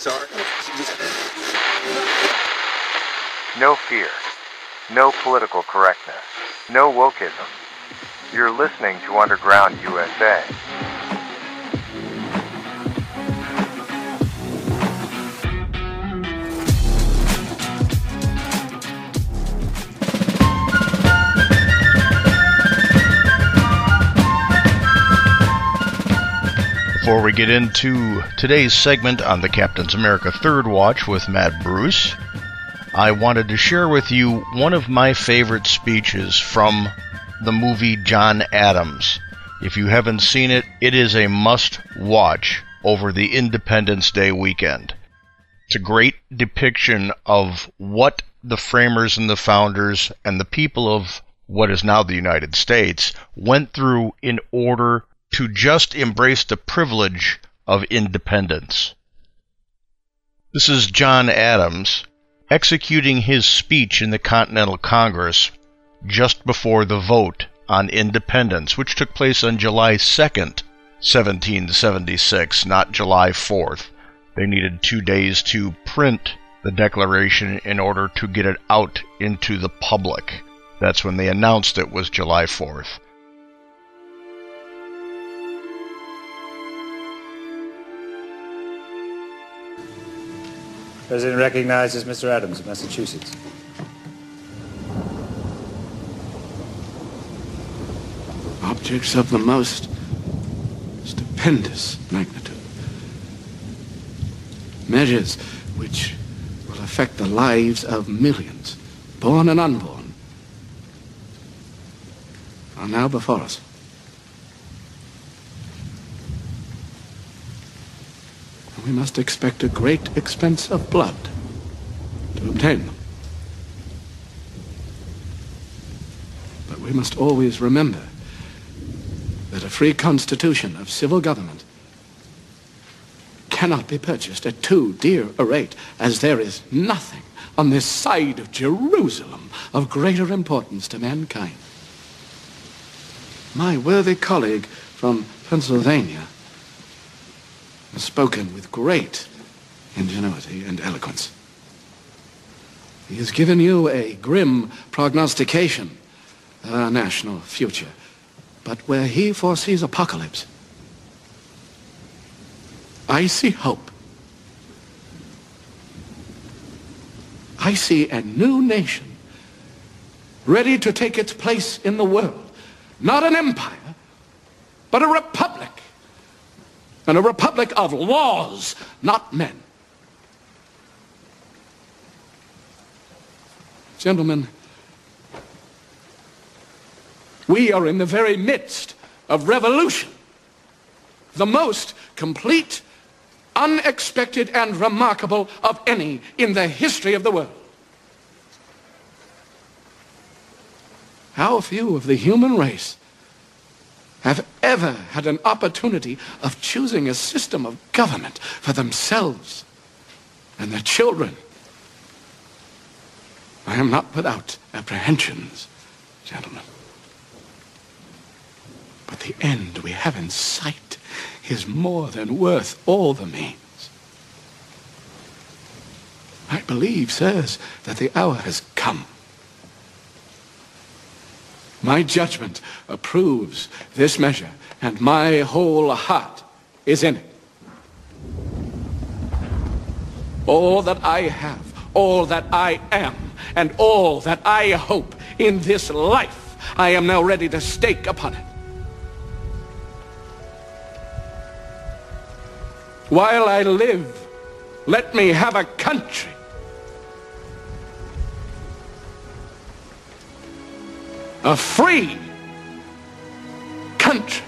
Sorry. No fear. No political correctness. No wokeism. You're listening to Underground USA. Before we get into today's segment on the Captain's America Third Watch with Matt Bruce, I wanted to share with you one of my favorite speeches from the movie John Adams. If you haven't seen it, it is a must watch over the Independence Day weekend. It's a great depiction of what the framers and the founders and the people of what is now the United States went through in order to just embrace the privilege of independence. This is John Adams executing his speech in the Continental Congress just before the vote on independence, which took place on July 2nd, 1776, not July 4th. They needed two days to print the Declaration in order to get it out into the public. That's when they announced it was July 4th. President recognizes Mr. Adams of Massachusetts. Objects of the most stupendous magnitude. Measures which will affect the lives of millions, born and unborn, are now before us. We must expect a great expense of blood to obtain them. But we must always remember that a free constitution of civil government cannot be purchased at too dear a rate, as there is nothing on this side of Jerusalem of greater importance to mankind. My worthy colleague from Pennsylvania spoken with great ingenuity and eloquence. He has given you a grim prognostication of our national future. But where he foresees apocalypse, I see hope. I see a new nation ready to take its place in the world. Not an empire, but a republic and a republic of laws, not men. Gentlemen, we are in the very midst of revolution, the most complete, unexpected, and remarkable of any in the history of the world. How few of the human race have ever had an opportunity of choosing a system of government for themselves and their children. I am not without apprehensions, gentlemen. But the end we have in sight is more than worth all the means. I believe, sirs, that the hour has come my judgment approves this measure, and my whole heart is in it. All that I have, all that I am, and all that I hope in this life, I am now ready to stake upon it. While I live, let me have a country a free country.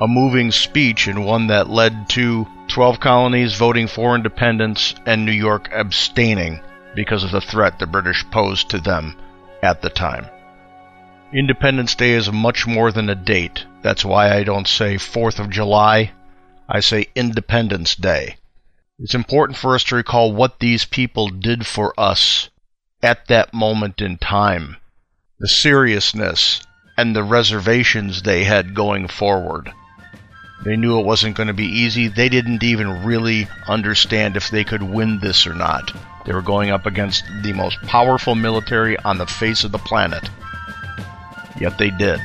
A moving speech and one that led to 12 colonies voting for independence and New York abstaining because of the threat the British posed to them at the time. Independence Day is much more than a date. That's why I don't say 4th of July. I say Independence Day. It's important for us to recall what these people did for us at that moment in time, the seriousness and the reservations they had going forward. They knew it wasn't going to be easy. They didn't even really understand if they could win this or not. They were going up against the most powerful military on the face of the planet. Yet they did.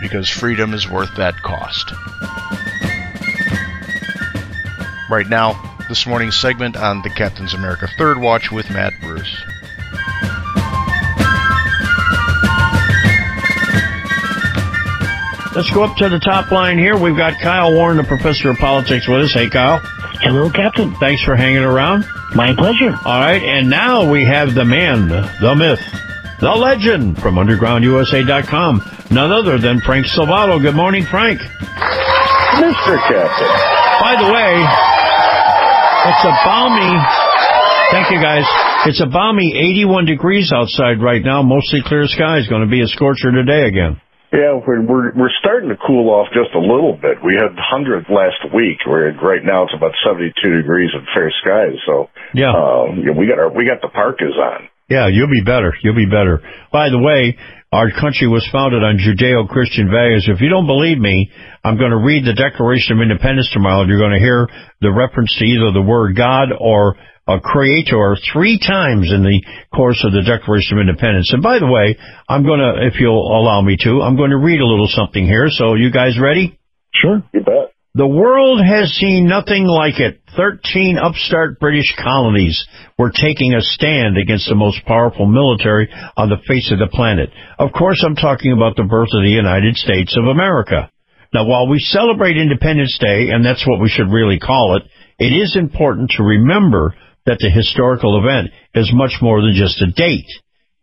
Because freedom is worth that cost. Right now, this morning's segment on the Captain's America Third Watch with Matt Bruce. Let's go up to the top line here. We've got Kyle Warren, the professor of politics, with us. Hey, Kyle. Hello, Captain. Thanks for hanging around. My pleasure. All right, and now we have the man, the myth, the legend from UndergroundUSA.com. None other than Frank Salvato. Good morning, Frank. Mr. Captain. By the way, it's a balmy. Thank you, guys. It's a balmy 81 degrees outside right now. Mostly clear skies. Going to be a scorcher today again. Yeah, we're, we're we're starting to cool off just a little bit. We had 100 last week. Where right now it's about 72 degrees and fair skies. So Yeah. um, yeah, we got our we got the parkas on. Yeah, you'll be better. You'll be better. By the way, our country was founded on Judeo-Christian values. If you don't believe me, I'm going to read the Declaration of Independence tomorrow. And you're going to hear the reference to either the word God or a creator three times in the course of the Declaration of Independence. And by the way, I'm going to, if you'll allow me to, I'm going to read a little something here. So you guys ready? Sure, you bet. The world has seen nothing like it. Thirteen upstart British colonies were taking a stand against the most powerful military on the face of the planet. Of course, I'm talking about the birth of the United States of America. Now, while we celebrate Independence Day, and that's what we should really call it, it is important to remember that the historical event is much more than just a date.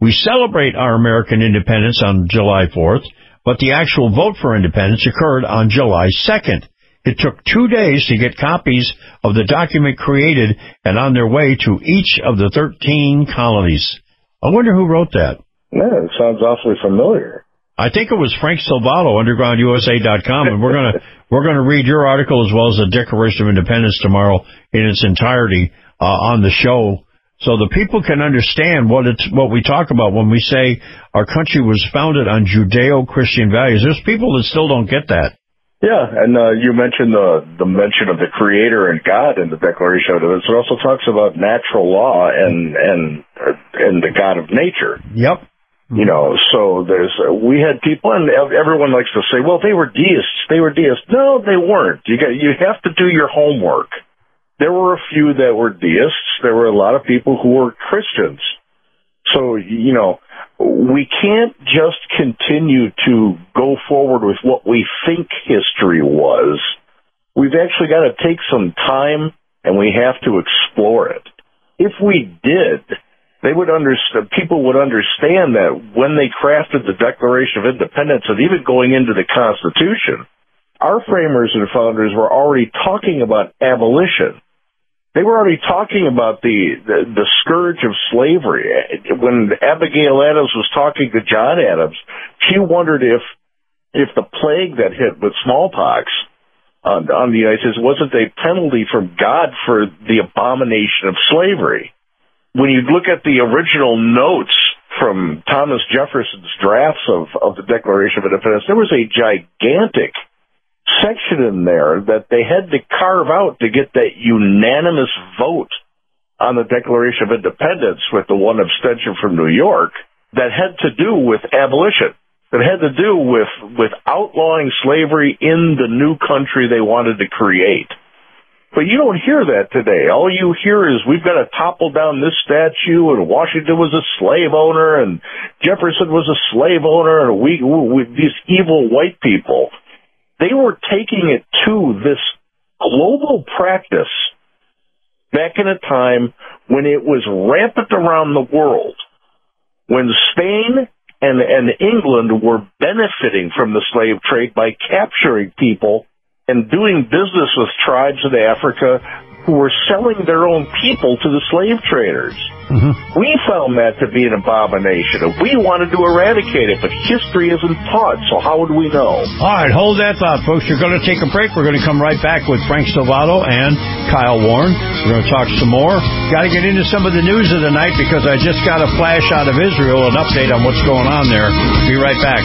We celebrate our American independence on July 4th, but the actual vote for independence occurred on July 2nd. It took two days to get copies of the document created and on their way to each of the 13 colonies. I wonder who wrote that. Yeah, it sounds awfully familiar. I think it was Frank Salvato, undergroundusa.com, and we're gonna we're gonna read your article as well as the Declaration of Independence tomorrow in its entirety uh, on the show, so the people can understand what it's what we talk about when we say our country was founded on Judeo-Christian values. There's people that still don't get that. Yeah, and uh, you mentioned the the mention of the Creator and God in the Declaration of Independence. It also talks about natural law and and and the God of nature. Yep. You know, so there's uh, we had people, and everyone likes to say, "Well, they were deists. They were deists." No, they weren't. You got you have to do your homework. There were a few that were deists. There were a lot of people who were Christians. So you know, we can't just continue to go forward with what we think history was. We've actually got to take some time, and we have to explore it. If we did, they would understand, people would understand that when they crafted the Declaration of Independence and even going into the Constitution, our framers and founders were already talking about abolition. They were already talking about the, the, the scourge of slavery. When Abigail Adams was talking to John Adams, she wondered if, if the plague that hit with smallpox on, on the United wasn't a penalty from God for the abomination of slavery when you look at the original notes from Thomas Jefferson's drafts of, of the Declaration of Independence, there was a gigantic section in there that they had to carve out to get that unanimous vote on the Declaration of Independence with the one abstention from New York that had to do with abolition. That had to do with, with outlawing slavery in the new country they wanted to create. But you don't hear that today. All you hear is we've got to topple down this statue, and Washington was a slave owner, and Jefferson was a slave owner, and we, we these evil white people. They were taking it to this global practice back in a time when it was rampant around the world, when Spain and, and England were benefiting from the slave trade by capturing people and doing business with tribes in Africa, who were selling their own people to the slave traders. Mm-hmm. We found that to be an abomination, and we wanted to eradicate it, but history isn't taught, so how would we know? All right, hold that thought, folks. You're going to take a break. We're going to come right back with Frank Salvato and Kyle Warren. We're going to talk some more. Got to get into some of the news of the night because I just got a flash out of Israel, an update on what's going on there. Be right back.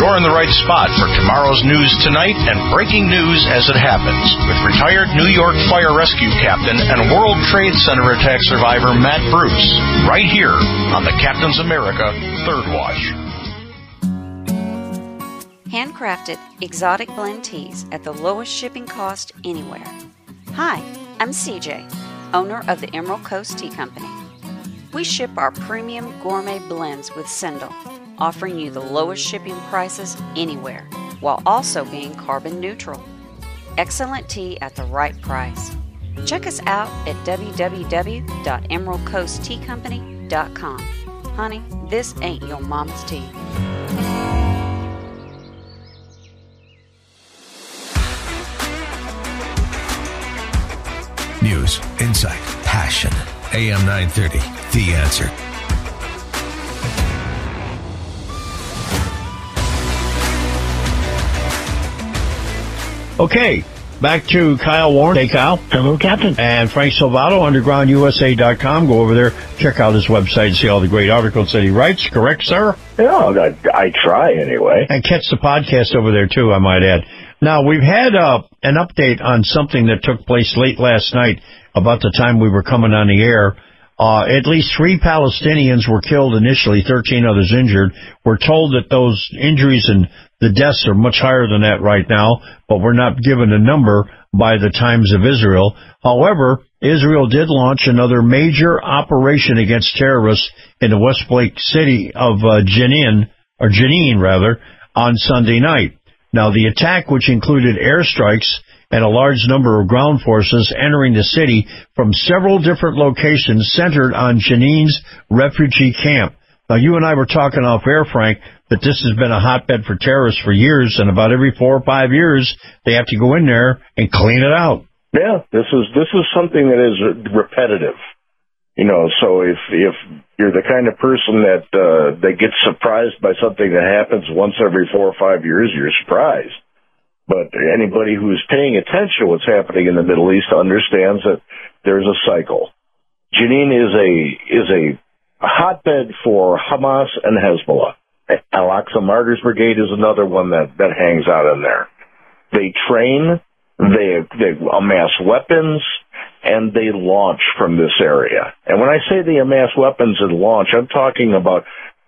You're in the right spot for tomorrow's news tonight and breaking news as it happens with retired New York Fire Rescue Captain and World Trade Center attack survivor Matt Bruce, right here on the Captain's America Third Watch. Handcrafted exotic blend teas at the lowest shipping cost anywhere. Hi, I'm CJ, owner of the Emerald Coast Tea Company. We ship our premium gourmet blends with Sendle, offering you the lowest shipping prices anywhere while also being carbon neutral. Excellent tea at the right price. Check us out at www.emeraldcoastteacompany.com. Honey, this ain't your mama's tea. News, insight, passion. AM 930, The Answer. Okay, back to Kyle Warren. Hey, Kyle. Hello, Captain. And Frank Salvato, undergroundusa.com. Go over there, check out his website, and see all the great articles that he writes. Correct, sir? Yeah, I, I try anyway. And catch the podcast over there, too, I might add. Now, we've had uh, an update on something that took place late last night about the time we were coming on the air. Uh, at least three Palestinians were killed initially, 13 others injured. We're told that those injuries and the deaths are much higher than that right now, but we're not given a number by the Times of Israel. However, Israel did launch another major operation against terrorists in the West Bank city of uh, Jenin, or Jenin rather, on Sunday night. Now, the attack, which included airstrikes and a large number of ground forces entering the city from several different locations centered on Jenin's refugee camp. Now, you and I were talking off air, Frank, that this has been a hotbed for terrorists for years, and about every four or five years, they have to go in there and clean it out. Yeah, this is this is something that is repetitive. You know, so if if you're the kind of person that uh, that gets surprised by something that happens once every four or five years, you're surprised. But anybody who's paying attention to what's happening in the Middle East understands that there's a cycle. Jenin is a is a hotbed for Hamas and Hezbollah. Al-Aqsa Martyrs Brigade is another one that, that hangs out in there. They train, they, they amass weapons, and they launch from this area. And when I say they amass weapons and launch, I'm talking about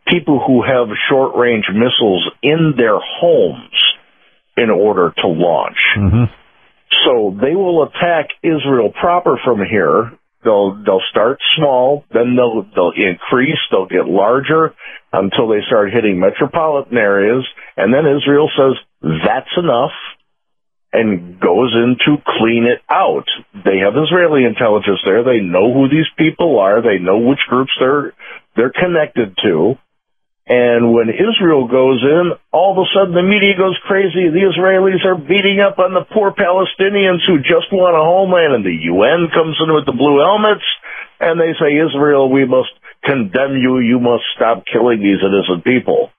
people who have short range missiles in their homes in order to launch. Mm-hmm. So they will attack Israel proper from here. They'll they'll start small, then they'll they'll increase, they'll get larger until they start hitting metropolitan areas, and then Israel says that's enough and goes in to clean it out. They have Israeli intelligence there. They know who these people are. They know which groups they're they're connected to. And when Israel goes in, all of a sudden the media goes crazy. The Israelis are beating up on the poor Palestinians who just want a homeland, and the UN comes in with the blue helmets, and they say, Israel, we must condemn you. You must stop killing these innocent people.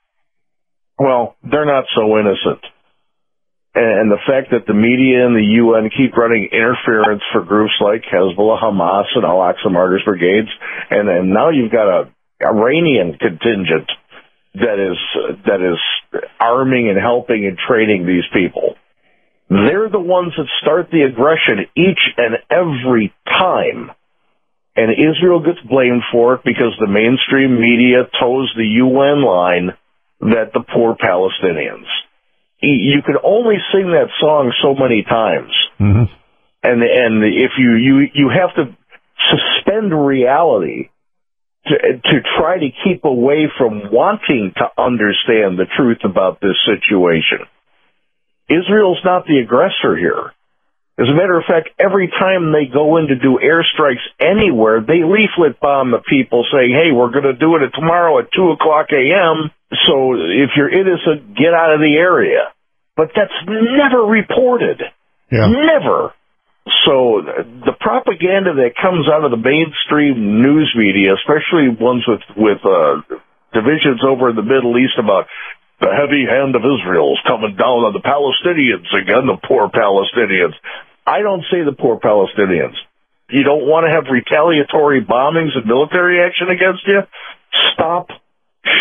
Well, they're not so innocent. And the fact that the media and the UN keep running interference for groups like Hezbollah, Hamas, and Al-Aqsa Martyrs Brigades, and, and now you've got a Iranian contingent that is that is arming and helping and training these people. They're the ones that start the aggression each and every time. And Israel gets blamed for it because the mainstream media toes the UN line that the poor Palestinians. You can only sing that song so many times. Mm-hmm. And and if you you you have to suspend reality to, to try to keep away from wanting to understand the truth about this situation. Israel's not the aggressor here. As a matter of fact, every time they go in to do airstrikes anywhere, they leaflet bomb the people saying, hey, we're going to do it tomorrow at 2 o'clock a.m., so if you're innocent, get out of the area. But that's never reported. Yeah. Never. So the propaganda that comes out of the mainstream news media, especially ones with with uh, divisions over in the Middle East about the heavy hand of Israel is coming down on the Palestinians again, the poor Palestinians. I don't say the poor Palestinians. You don't want to have retaliatory bombings and military action against you? Stop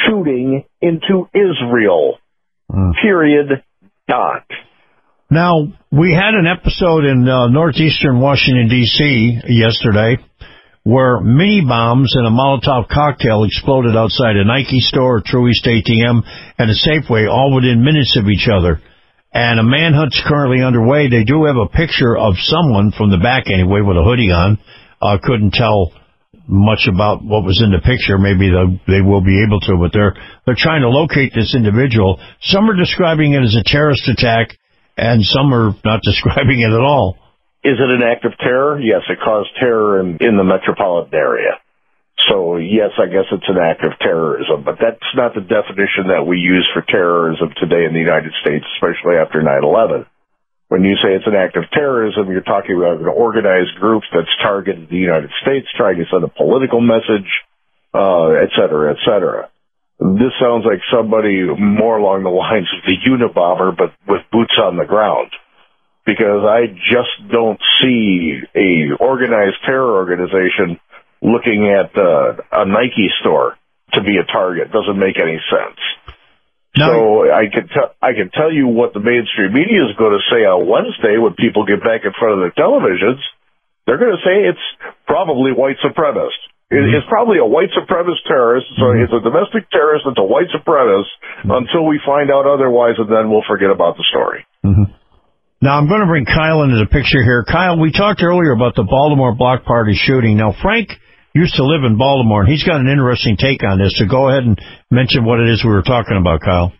shooting into Israel. Mm. Period. Dot. Now, we had an episode in uh, northeastern Washington, D.C. yesterday where mini bombs and a Molotov cocktail exploded outside a Nike store, a Truist ATM, and a Safeway, all within minutes of each other. And a manhunt's currently underway. They do have a picture of someone from the back anyway with a hoodie on. Uh, couldn't tell much about what was in the picture. Maybe they will be able to, but they're they're trying to locate this individual. Some are describing it as a terrorist attack, and some are not describing it at all. Is it an act of terror? Yes, it caused terror in, in the metropolitan area. So yes, I guess it's an act of terrorism, but that's not the definition that we use for terrorism today in the United States, especially after 9/11. When you say it's an act of terrorism, you're talking about an organized group that's targeted the United States, trying to send a political message, uh, et cetera, et cetera. This sounds like somebody more along the lines of the Unabomber, but with boots on the ground because I just don't see a organized terror organization looking at uh, a Nike store to be a target. Doesn't make any sense. No. So I can tell I can tell you what the mainstream media is going to say on Wednesday when people get back in front of their televisions. They're going to say it's probably white supremacist. Mm-hmm. It's probably a white supremacist terrorist. So mm-hmm. it's a domestic terrorist. It's a white supremacist mm-hmm. until we find out otherwise, and then we'll forget about the story. Mm-hmm. Now I'm going to bring Kyle into the picture here. Kyle, we talked earlier about the Baltimore block party shooting. Now Frank used to live in Baltimore, and he's got an interesting take on this. So go ahead and mention what it is we were talking about, Kyle.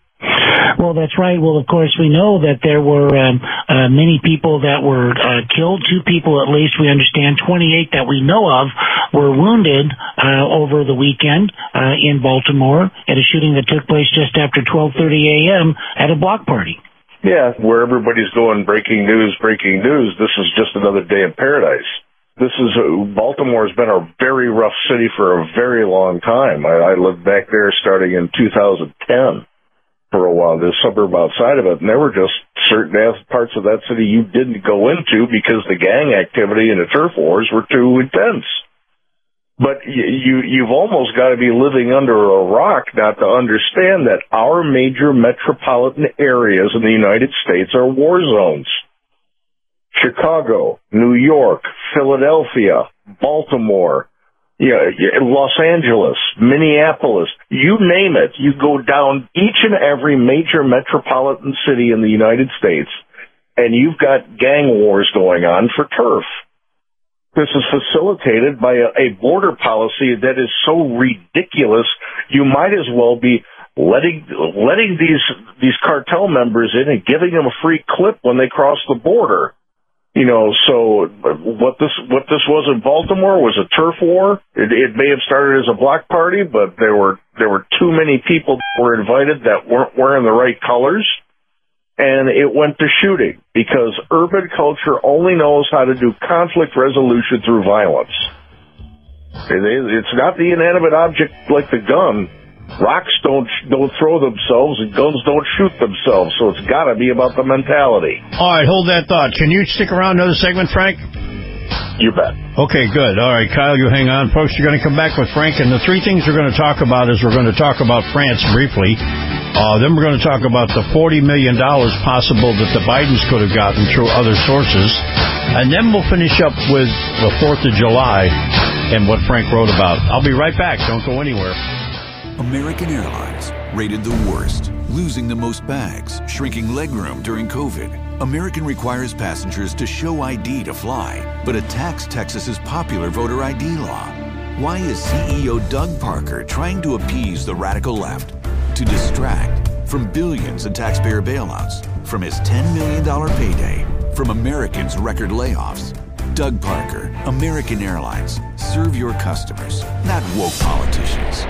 Well, that's right. Well, of course, we know that there were um, uh, many people that were uh, killed. Two people, at least, we understand. 28 that we know of were wounded uh, over the weekend uh, in Baltimore at a shooting that took place just after 12:30 a.m. at a block party. Yeah, where everybody's going breaking news, breaking news. This is just another day in paradise. This is Baltimore's been a very rough city for a very long time. I, I lived back there starting in 2010 for a while. The suburb outside of it, and there were just certain parts of that city you didn't go into because the gang activity and the turf wars were too intense. But you, you've almost got to be living under a rock not to understand that our major metropolitan areas in the United States are war zones. Chicago, New York, Philadelphia, Baltimore, yeah, Los Angeles, Minneapolis, you name it. You go down each and every major metropolitan city in the United States and you've got gang wars going on for turf. This is facilitated by a, a border policy that is so ridiculous. You might as well be letting letting these these cartel members in and giving them a free clip when they cross the border. You know, so what this what this was in Baltimore was a turf war. It, it may have started as a block party, but there were there were too many people that were invited that weren't wearing the right colors and it went to shooting because urban culture only knows how to do conflict resolution through violence. It's not the inanimate object like the gun. Rocks don't don't throw themselves, and guns don't shoot themselves. So it's got to be about the mentality. All right, hold that thought. Can you stick around another segment, Frank? You bet. Okay, good. All right, Kyle, you hang on. Folks, you're going to come back with Frank, and the three things we're going to talk about is we're going to talk about France briefly. Uh, then we're going to talk about the $40 million possible that the Bidens could have gotten through other sources. And then we'll finish up with the 4th of July and what Frank wrote about. I'll be right back. Don't go anywhere. American Airlines, rated the worst, losing the most bags, shrinking legroom during COVID. American requires passengers to show ID to fly, but attacks Texas's popular voter ID law. Why is CEO Doug Parker trying to appease the radical left? To distract from billions in taxpayer bailouts, from his $10 million payday, from Americans' record layoffs. Doug Parker, American Airlines. Serve your customers, not woke politicians.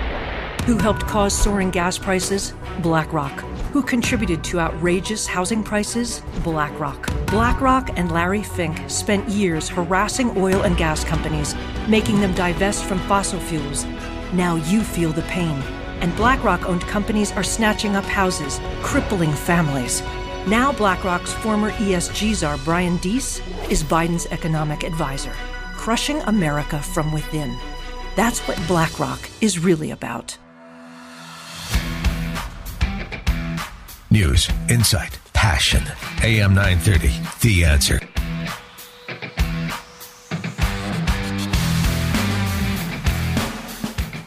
Who helped cause soaring gas prices? BlackRock. Who contributed to outrageous housing prices? BlackRock. BlackRock and Larry Fink spent years harassing oil and gas companies, making them divest from fossil fuels. Now you feel the pain. And BlackRock owned companies are snatching up houses, crippling families. Now, BlackRock's former ESG czar, Brian Deese, is Biden's economic advisor, crushing America from within. That's what BlackRock is really about. News, insight, passion. AM 930, The Answer.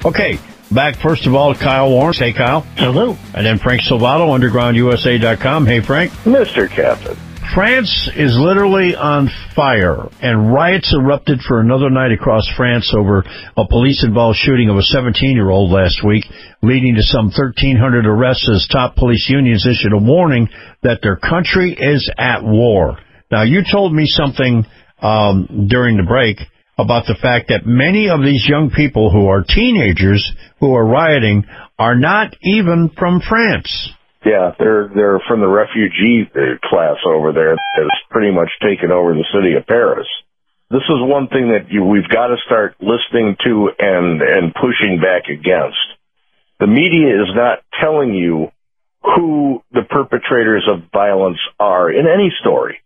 Okay, back first of all, Kyle Warren. Hey, Kyle. Hello. And then Frank Salvato, UndergroundUSA.com. Hey, Frank. Mr. Captain. France is literally on fire, and riots erupted for another night across France over a police-involved shooting of a 17-year-old last week, leading to some 1,300 arrests as top police unions issued a warning that their country is at war. Now, you told me something um, during the break about the fact that many of these young people who are teenagers who are rioting are not even from France. Yeah, they're they're from the refugee uh, class over there that's pretty much taken over the city of Paris. This is one thing that you, we've got to start listening to and and pushing back against. The media is not telling you who the perpetrators of violence are in any story.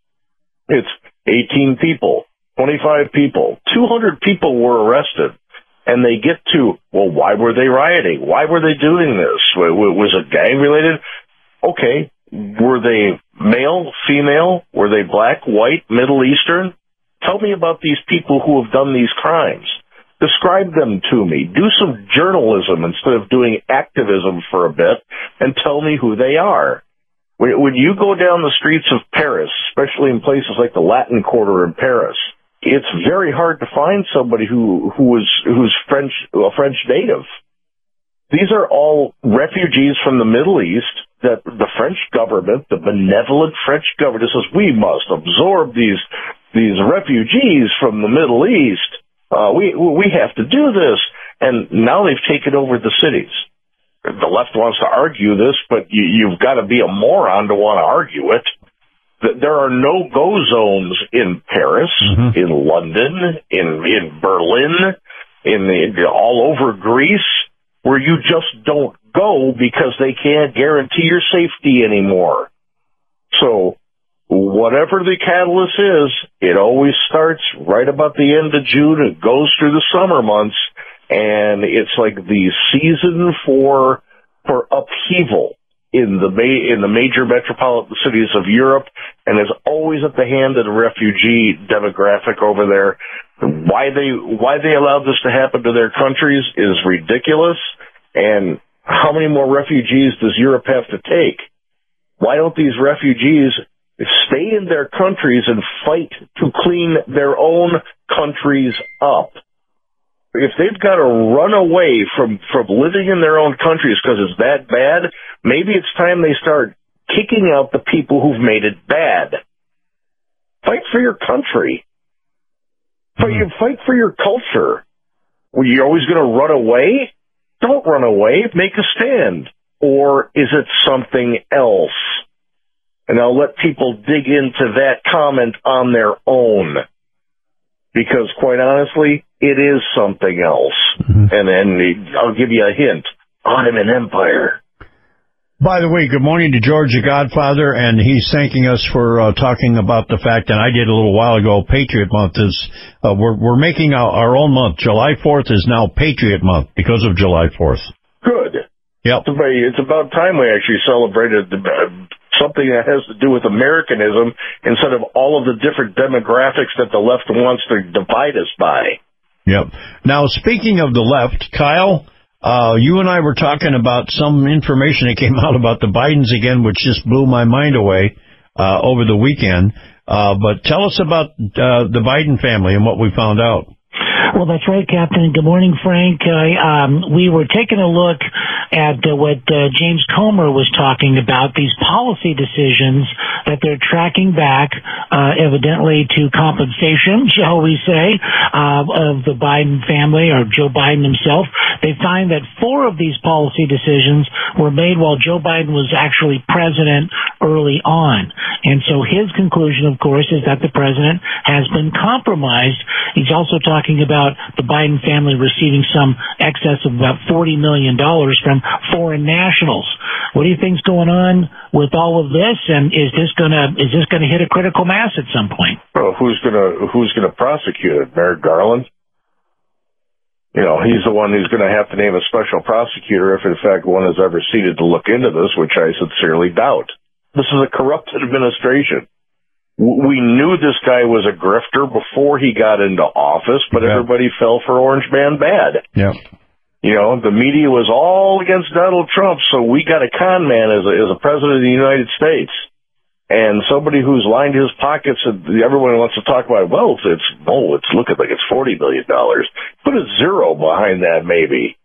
It's 18 people, 25 people, 200 people were arrested and they get to, well, why were they rioting? Why were they doing this? Was it gang related? okay, were they male, female? Were they black, white, Middle Eastern? Tell me about these people who have done these crimes. Describe them to me. Do some journalism instead of doing activism for a bit and tell me who they are. When you go down the streets of Paris, especially in places like the Latin Quarter in Paris, it's very hard to find somebody who who is who's French a French native. These are all refugees from the Middle East that the French government, the benevolent French government, says we must absorb these these refugees from the Middle East. Uh, we we have to do this, and now they've taken over the cities. The left wants to argue this, but you, you've got to be a moron to want to argue it. There are no go zones in Paris, mm-hmm. in London, in in Berlin, in, in all over Greece where you just don't go because they can't guarantee your safety anymore. So whatever the catalyst is, it always starts right about the end of June. It goes through the summer months and it's like the season for, for upheaval in the ma- in the major metropolitan cities of Europe and is always at the hand of the refugee demographic over there. Why they why they allowed this to happen to their countries is ridiculous. And how many more refugees does Europe have to take? Why don't these refugees stay in their countries and fight to clean their own countries up? If they've got to run away from, from living in their own countries because it's that bad, maybe it's time they start kicking out the people who've made it bad. Fight for your country. Fight, mm-hmm. fight for your culture. Were you always going to run away? Don't run away. Make a stand. Or is it something else? And I'll let people dig into that comment on their own. Because quite honestly, it is something else. Mm-hmm. And then I'll give you a hint. Ottoman Empire. By the way, good morning to George the Godfather, and he's thanking us for uh, talking about the fact, that I did a little while ago, Patriot Month is, uh, we're, we're making our, our own month. July 4th is now Patriot Month because of July 4th. Good. Yep. It's about time we actually celebrated the, uh, something that has to do with Americanism instead of all of the different demographics that the left wants to divide us by. Yep. Now, speaking of the left, Kyle, uh, you and I were talking about some information that came out about the Bidens again, which just blew my mind away uh, over the weekend. Uh, but tell us about uh, the Biden family and what we found out. Well, that's right, Captain. Good morning, Frank. Uh, um, we were taking a look at uh, what uh, James Comer was talking about, these policy decisions that they're tracking back, uh, evidently to compensation, shall we say, uh, of the Biden family or Joe Biden himself. They find that four of these policy decisions were made while Joe Biden was actually president early on. And so his conclusion, of course, is that the president has been compromised. He's also talking about the Biden family receiving some excess of about $40 million from foreign nationals. What do you think's going on with all of this? And is this gonna, is this gonna hit a critical mass at some point? Well, who's gonna, who's gonna prosecute it? Merrick Garland? You know, he's the one who's going to have to name a special prosecutor if, in fact, one is ever seated to look into this, which I sincerely doubt. This is a corrupt administration. We knew this guy was a grifter before he got into office, but yeah. everybody fell for Orange Man bad. Yeah. You know, the media was all against Donald Trump, so we got a con man as a, as a president of the United States. And somebody who's lined his pockets, and everyone wants to talk about, wealth. it's, oh, it's, looking like it's $40 million. Put a zero behind that, maybe.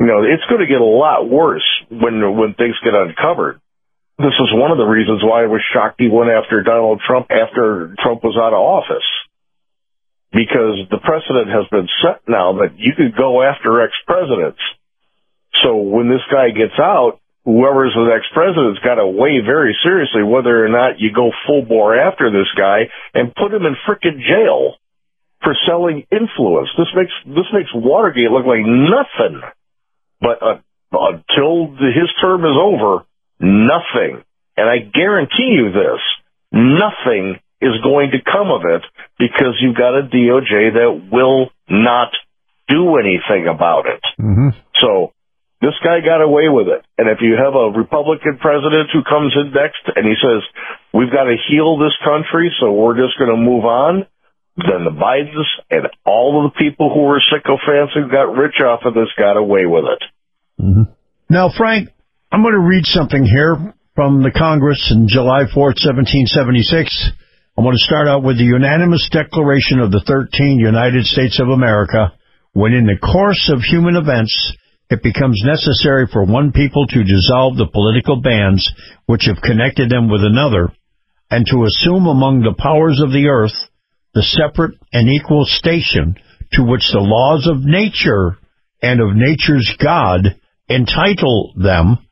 You know, it's going to get a lot worse when, when things get uncovered this is one of the reasons why I was shocked he went after Donald Trump after Trump was out of office. Because the precedent has been set now that you could go after ex-presidents. So when this guy gets out, whoever's the next president's got to weigh very seriously whether or not you go full bore after this guy and put him in frickin' jail for selling influence. This makes this makes Watergate look like nothing. But uh, until the, his term is over, Nothing. And I guarantee you this, nothing is going to come of it because you've got a DOJ that will not do anything about it. Mm-hmm. So this guy got away with it. And if you have a Republican president who comes in next and he says, we've got to heal this country, so we're just going to move on, then the Bidens and all of the people who were sycophants who got rich off of this got away with it. Mm-hmm. Now, Frank, I'm going to read something here from the Congress in July 4th, 1776. I want to start out with the unanimous declaration of the 13 United States of America when in the course of human events it becomes necessary for one people to dissolve the political bands which have connected them with another and to assume among the powers of the earth the separate and equal station to which the laws of nature and of nature's God entitle them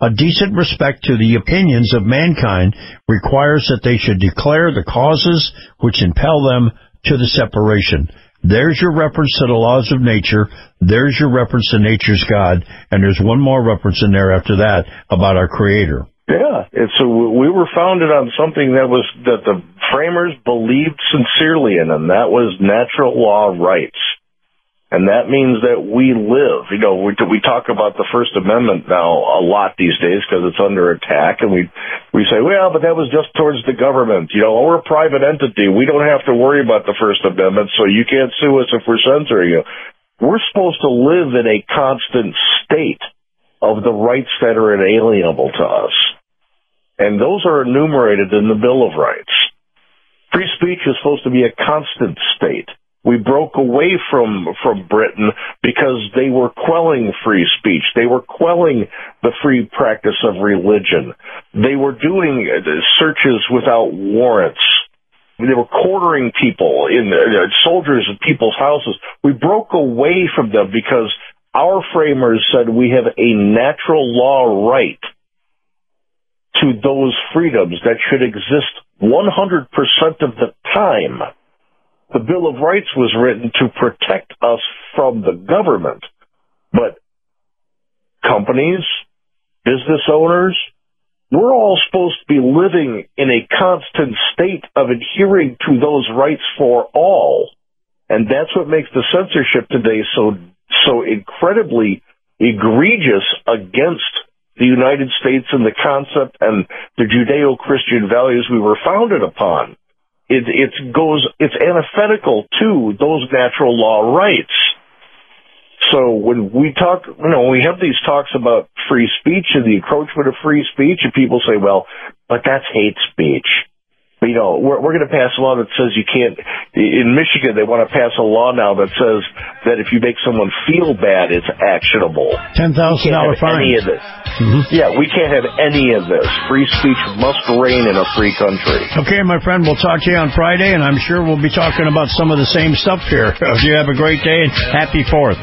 a decent respect to the opinions of mankind requires that they should declare the causes which impel them to the separation. There's your reference to the laws of nature. There's your reference to nature's God. And there's one more reference in there after that about our Creator. Yeah, and so we were founded on something that was that the framers believed sincerely in, and that was natural law rights. And that means that we live. You know, we, we talk about the First Amendment now a lot these days because it's under attack, and we we say, well, but that was just towards the government. You know, we're a private entity. We don't have to worry about the First Amendment, so you can't sue us if we're censoring you. We're supposed to live in a constant state of the rights that are inalienable to us, and those are enumerated in the Bill of Rights. Free speech is supposed to be a constant state. We broke away from, from Britain because they were quelling free speech. They were quelling the free practice of religion. They were doing uh, searches without warrants. They were quartering people in uh, soldiers in people's houses. We broke away from them because our framers said we have a natural law right to those freedoms that should exist 100% of the time the Bill of Rights was written to protect us from the government. But companies, business owners, we're all supposed to be living in a constant state of adhering to those rights for all. And that's what makes the censorship today so, so incredibly egregious against the United States and the concept and the Judeo-Christian values we were founded upon. It, it goes, it's antithetical to those natural law rights. So when we talk, you know, when we have these talks about free speech and the encroachment of free speech, and people say, well, but that's hate speech. You know, we're, we're going to pass a law that says you can't. In Michigan, they want to pass a law now that says that if you make someone feel bad, it's actionable. Ten thousand dollar fine. Any of this? Mm-hmm. Yeah, we can't have any of this. Free speech must reign in a free country. Okay, my friend, we'll talk to you on Friday, and I'm sure we'll be talking about some of the same stuff here. you have a great day and happy Fourth.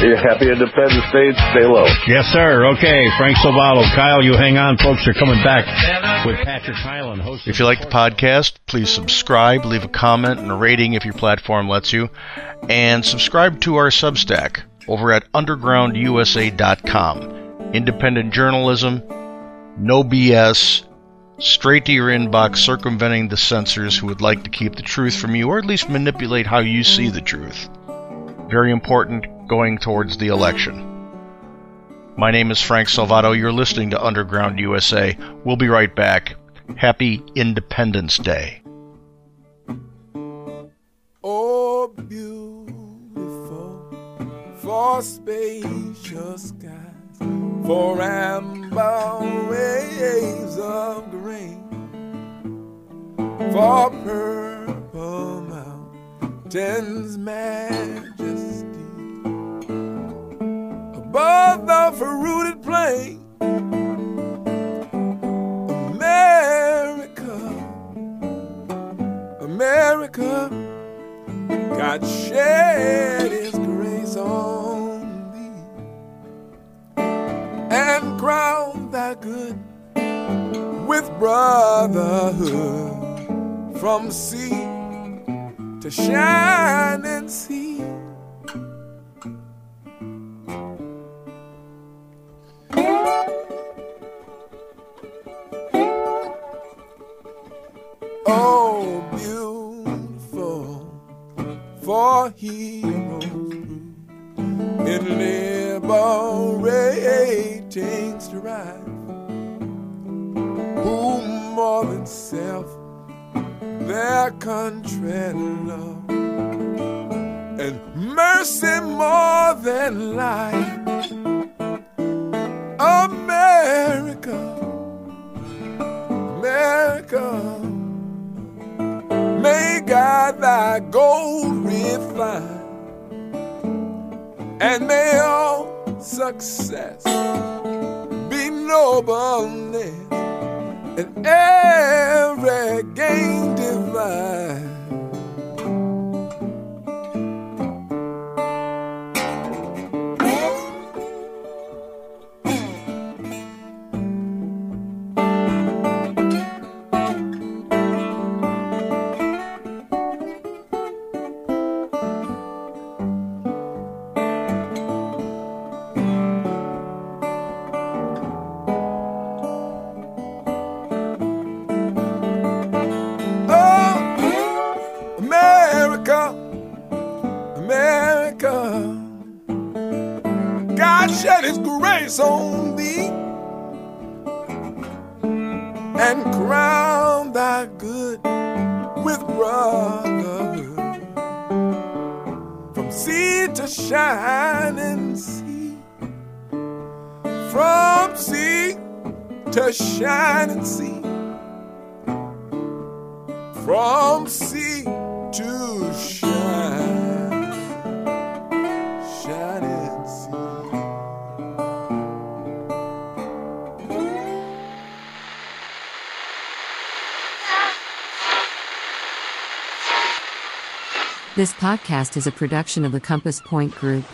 Yeah, happy Independence Day. Stay low. Yes, sir. Okay, Frank Salvato. Kyle, you hang on. Folks are coming back with Patrick Hyland. If you like the podcast, please subscribe, leave a comment and a rating if your platform lets you, and subscribe to our Substack over at undergroundusa.com. Independent journalism, no BS, straight to your inbox, circumventing the censors who would like to keep the truth from you or at least manipulate how you see the truth. Very important going towards the election. My name is Frank Salvato. You're listening to Underground USA. We'll be right back. Happy Independence Day. Oh, beautiful, for spacious skies, for amber waves of grain, for purple mountains majesty, above the fruited plain. America, America, God shed His grace on thee and crown thy good with brotherhood from sea to shining sea. Liberating strife, who more than self their country love, and mercy more than life. America, America. May God thy gold refine, and may all success be nobleness, and every gain divine. This podcast is a production of the Compass Point Group.